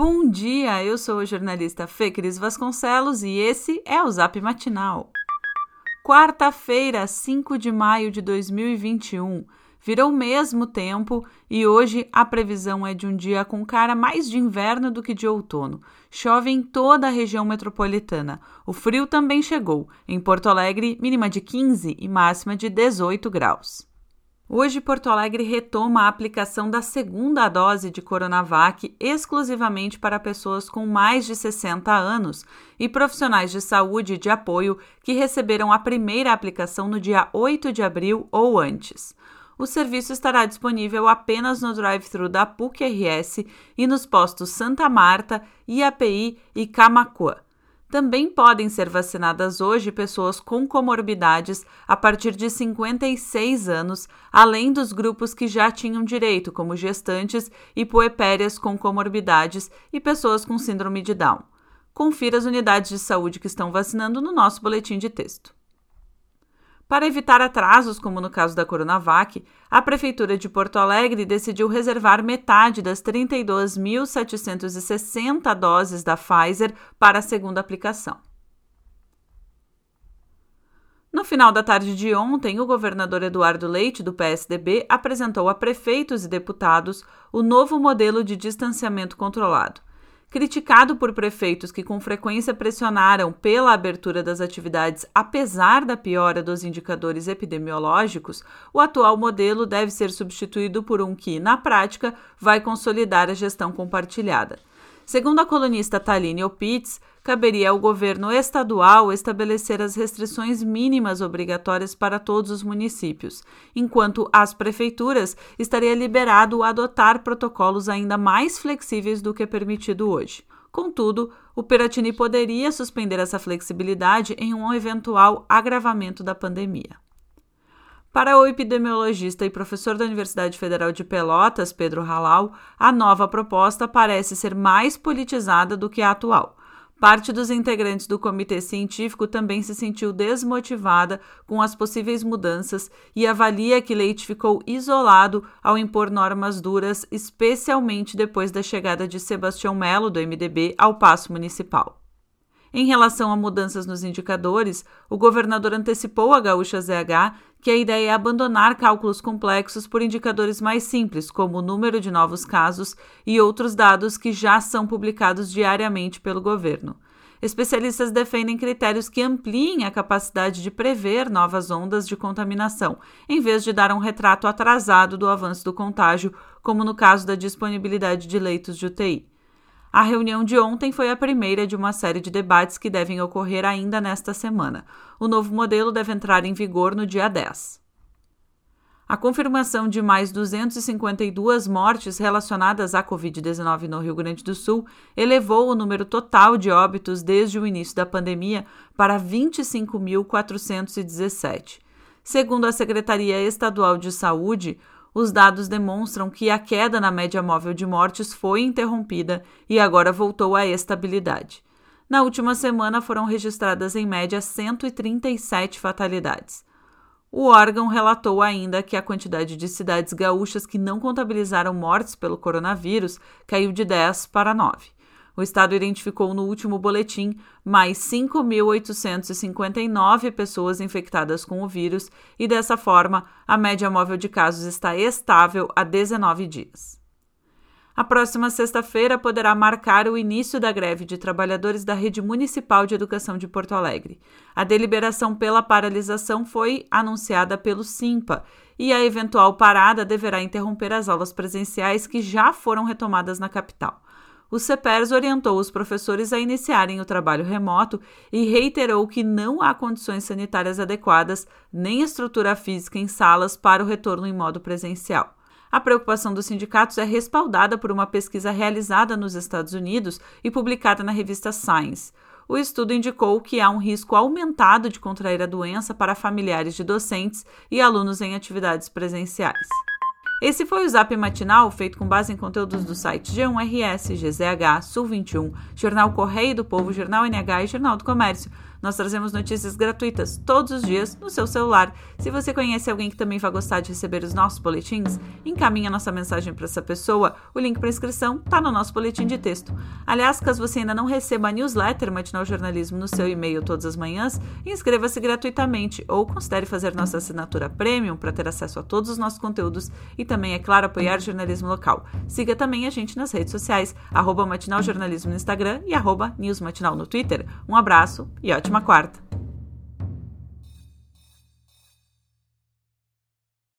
Bom dia, eu sou a jornalista Fê Cris Vasconcelos e esse é o Zap Matinal. Quarta-feira, 5 de maio de 2021. Virou mesmo tempo e hoje a previsão é de um dia com cara mais de inverno do que de outono. Chove em toda a região metropolitana. O frio também chegou. Em Porto Alegre, mínima de 15 e máxima de 18 graus. Hoje, Porto Alegre retoma a aplicação da segunda dose de Coronavac exclusivamente para pessoas com mais de 60 anos e profissionais de saúde e de apoio que receberam a primeira aplicação no dia 8 de abril ou antes. O serviço estará disponível apenas no drive-thru da PUC-RS e nos postos Santa Marta, IAPI e Camacuã. Também podem ser vacinadas hoje pessoas com comorbidades a partir de 56 anos, além dos grupos que já tinham direito, como gestantes e puerpérias com comorbidades e pessoas com síndrome de Down. Confira as unidades de saúde que estão vacinando no nosso boletim de texto. Para evitar atrasos, como no caso da Coronavac, a Prefeitura de Porto Alegre decidiu reservar metade das 32.760 doses da Pfizer para a segunda aplicação. No final da tarde de ontem, o governador Eduardo Leite, do PSDB, apresentou a prefeitos e deputados o novo modelo de distanciamento controlado. Criticado por prefeitos que com frequência pressionaram pela abertura das atividades apesar da piora dos indicadores epidemiológicos, o atual modelo deve ser substituído por um que, na prática, vai consolidar a gestão compartilhada. Segundo a colunista Taline Opitz, caberia ao governo estadual estabelecer as restrições mínimas obrigatórias para todos os municípios, enquanto às prefeituras estaria liberado adotar protocolos ainda mais flexíveis do que é permitido hoje. Contudo, o Piratini poderia suspender essa flexibilidade em um eventual agravamento da pandemia. Para o epidemiologista e professor da Universidade Federal de Pelotas, Pedro Halal, a nova proposta parece ser mais politizada do que a atual. Parte dos integrantes do comitê científico também se sentiu desmotivada com as possíveis mudanças e avalia que Leite ficou isolado ao impor normas duras, especialmente depois da chegada de Sebastião Melo, do MDB, ao Paço Municipal. Em relação a mudanças nos indicadores, o governador antecipou a Gaúcha ZH que a ideia é abandonar cálculos complexos por indicadores mais simples, como o número de novos casos e outros dados que já são publicados diariamente pelo governo. Especialistas defendem critérios que ampliem a capacidade de prever novas ondas de contaminação, em vez de dar um retrato atrasado do avanço do contágio, como no caso da disponibilidade de leitos de UTI. A reunião de ontem foi a primeira de uma série de debates que devem ocorrer ainda nesta semana. O novo modelo deve entrar em vigor no dia 10. A confirmação de mais 252 mortes relacionadas à Covid-19 no Rio Grande do Sul elevou o número total de óbitos desde o início da pandemia para 25.417. Segundo a Secretaria Estadual de Saúde, os dados demonstram que a queda na média móvel de mortes foi interrompida e agora voltou à estabilidade. Na última semana foram registradas em média 137 fatalidades. O órgão relatou ainda que a quantidade de cidades gaúchas que não contabilizaram mortes pelo coronavírus caiu de 10 para 9. O Estado identificou no último boletim mais 5.859 pessoas infectadas com o vírus e, dessa forma, a média móvel de casos está estável há 19 dias. A próxima sexta-feira poderá marcar o início da greve de trabalhadores da Rede Municipal de Educação de Porto Alegre. A deliberação pela paralisação foi anunciada pelo SIMPA e a eventual parada deverá interromper as aulas presenciais que já foram retomadas na capital o CEPERS orientou os professores a iniciarem o trabalho remoto e reiterou que não há condições sanitárias adequadas nem estrutura física em salas para o retorno em modo presencial. A preocupação dos sindicatos é respaldada por uma pesquisa realizada nos Estados Unidos e publicada na revista Science. O estudo indicou que há um risco aumentado de contrair a doença para familiares de docentes e alunos em atividades presenciais. Esse foi o Zap Matinal, feito com base em conteúdos do site G1RS, GZH, Sul 21, Jornal Correio do Povo, Jornal NH e Jornal do Comércio. Nós trazemos notícias gratuitas todos os dias no seu celular. Se você conhece alguém que também vai gostar de receber os nossos boletins, encaminhe nossa mensagem para essa pessoa. O link para inscrição está no nosso boletim de texto. Aliás, caso você ainda não receba a newsletter Matinal Jornalismo no seu e-mail todas as manhãs, inscreva-se gratuitamente ou considere fazer nossa assinatura premium para ter acesso a todos os nossos conteúdos e também, é claro, apoiar jornalismo local. Siga também a gente nas redes sociais, arroba Matinal Jornalismo no Instagram e arroba no Twitter. Um abraço e ótima quarta!